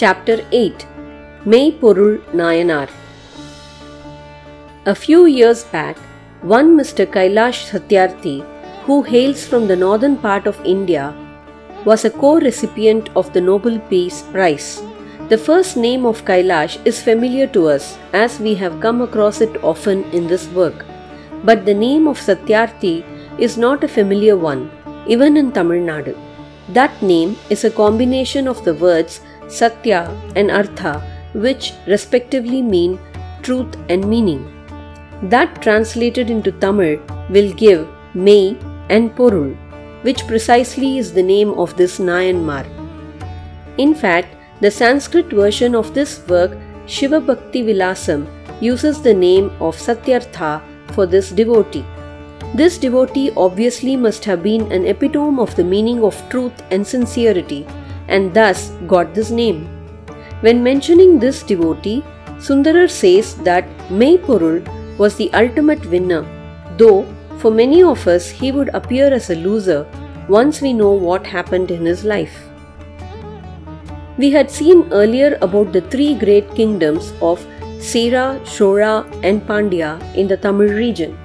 Chapter 8 Meipurul Nayanar A few years back, one Mr. Kailash Satyarthi, who hails from the northern part of India, was a co recipient of the Nobel Peace Prize. The first name of Kailash is familiar to us as we have come across it often in this work. But the name of Satyarthi is not a familiar one, even in Tamil Nadu. That name is a combination of the words Satya and Artha, which respectively mean truth and meaning. That translated into Tamil will give Mei and Porul, which precisely is the name of this Nayanmar. In fact, the Sanskrit version of this work, Shiva Bhakti Vilasam, uses the name of Satyartha for this devotee. This devotee obviously must have been an epitome of the meaning of truth and sincerity, and thus got this name. When mentioning this devotee, Sundarar says that Meipurul was the ultimate winner, though for many of us he would appear as a loser once we know what happened in his life. We had seen earlier about the three great kingdoms of Sera, Shora, and Pandya in the Tamil region.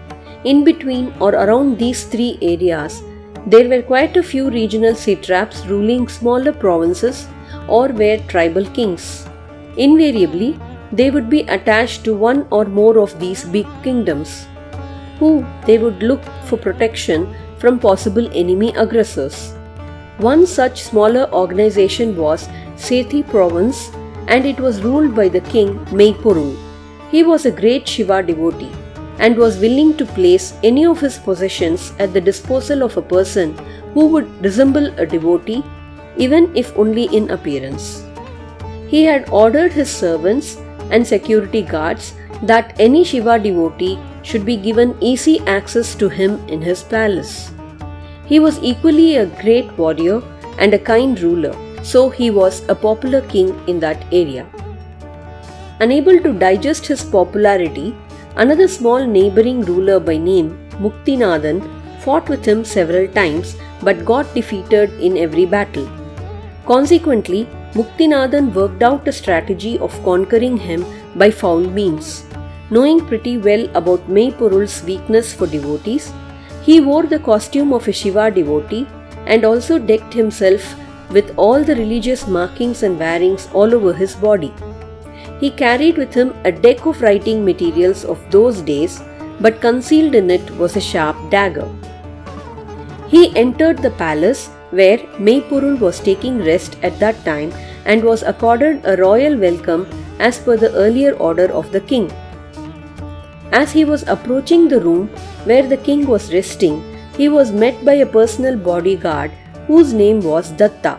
In between or around these three areas, there were quite a few regional satraps ruling smaller provinces or were tribal kings. Invariably, they would be attached to one or more of these big kingdoms, who they would look for protection from possible enemy aggressors. One such smaller organization was Sethi province and it was ruled by the king Meipuru. He was a great Shiva devotee and was willing to place any of his possessions at the disposal of a person who would resemble a devotee, even if only in appearance. He had ordered his servants and security guards that any Shiva devotee should be given easy access to him in his palace. He was equally a great warrior and a kind ruler, so he was a popular king in that area. Unable to digest his popularity, Another small neighboring ruler by name Muktinathan fought with him several times but got defeated in every battle. Consequently, Muktinathan worked out a strategy of conquering him by foul means. Knowing pretty well about Meipurul's weakness for devotees, he wore the costume of a Shiva devotee and also decked himself with all the religious markings and wearings all over his body. He carried with him a deck of writing materials of those days, but concealed in it was a sharp dagger. He entered the palace where Meipurul was taking rest at that time and was accorded a royal welcome as per the earlier order of the king. As he was approaching the room where the king was resting, he was met by a personal bodyguard whose name was Datta.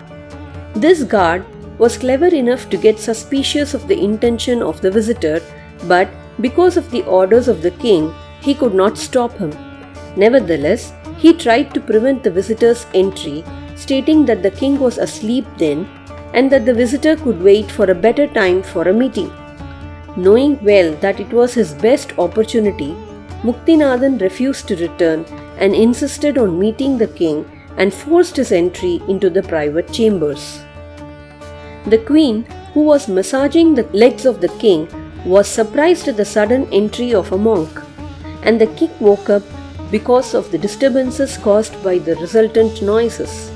This guard was clever enough to get suspicious of the intention of the visitor, but because of the orders of the king, he could not stop him. Nevertheless, he tried to prevent the visitor's entry, stating that the king was asleep then and that the visitor could wait for a better time for a meeting. Knowing well that it was his best opportunity, Muktinathan refused to return and insisted on meeting the king and forced his entry into the private chambers. The queen, who was massaging the legs of the king, was surprised at the sudden entry of a monk, and the king woke up because of the disturbances caused by the resultant noises.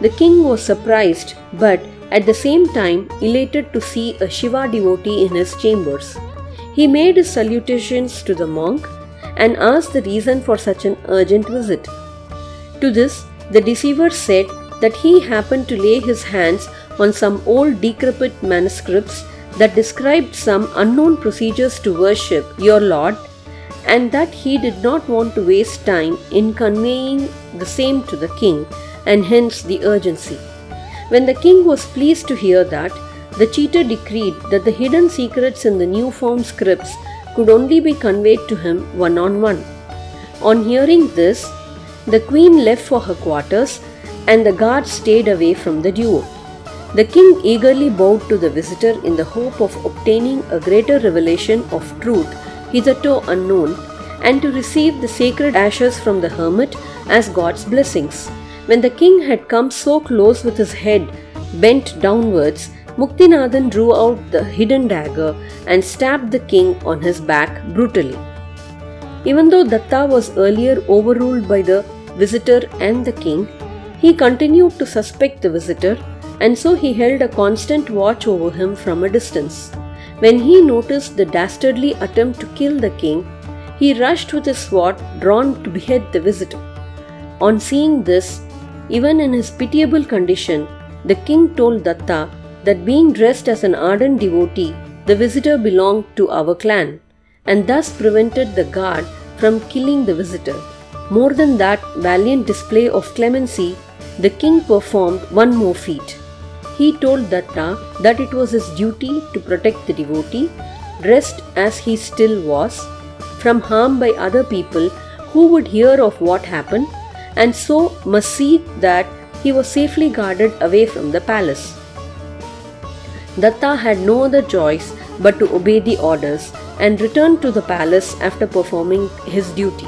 The king was surprised but at the same time elated to see a Shiva devotee in his chambers. He made his salutations to the monk and asked the reason for such an urgent visit. To this, the deceiver said that he happened to lay his hands on some old decrepit manuscripts that described some unknown procedures to worship your Lord, and that he did not want to waste time in conveying the same to the king, and hence the urgency. When the king was pleased to hear that, the cheater decreed that the hidden secrets in the new found scripts could only be conveyed to him one on one. On hearing this, the queen left for her quarters and the guards stayed away from the duo. The king eagerly bowed to the visitor in the hope of obtaining a greater revelation of truth hitherto unknown and to receive the sacred ashes from the hermit as God's blessings. When the king had come so close with his head bent downwards, Muktinathan drew out the hidden dagger and stabbed the king on his back brutally. Even though Datta was earlier overruled by the visitor and the king, he continued to suspect the visitor and so he held a constant watch over him from a distance. When he noticed the dastardly attempt to kill the king, he rushed with his sword drawn to behead the visitor. On seeing this, even in his pitiable condition, the king told Datta that being dressed as an ardent devotee, the visitor belonged to our clan, and thus prevented the guard from killing the visitor. More than that valiant display of clemency, the king performed one more feat. He told Datta that it was his duty to protect the devotee, dressed as he still was, from harm by other people who would hear of what happened and so must see that he was safely guarded away from the palace. Datta had no other choice but to obey the orders and return to the palace after performing his duty.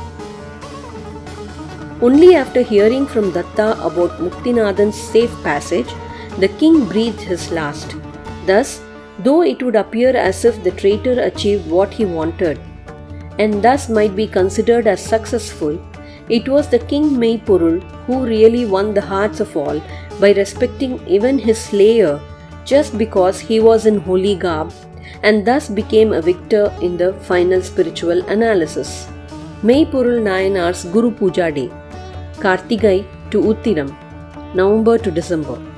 Only after hearing from Datta about Muktinathan's safe passage, the king breathed his last. Thus, though it would appear as if the traitor achieved what he wanted, and thus might be considered as successful, it was the king Meipurul who really won the hearts of all by respecting even his slayer just because he was in holy garb and thus became a victor in the final spiritual analysis. Meipurul Nayanar's Guru Puja Day, Kartigai to Uttiram, November to December.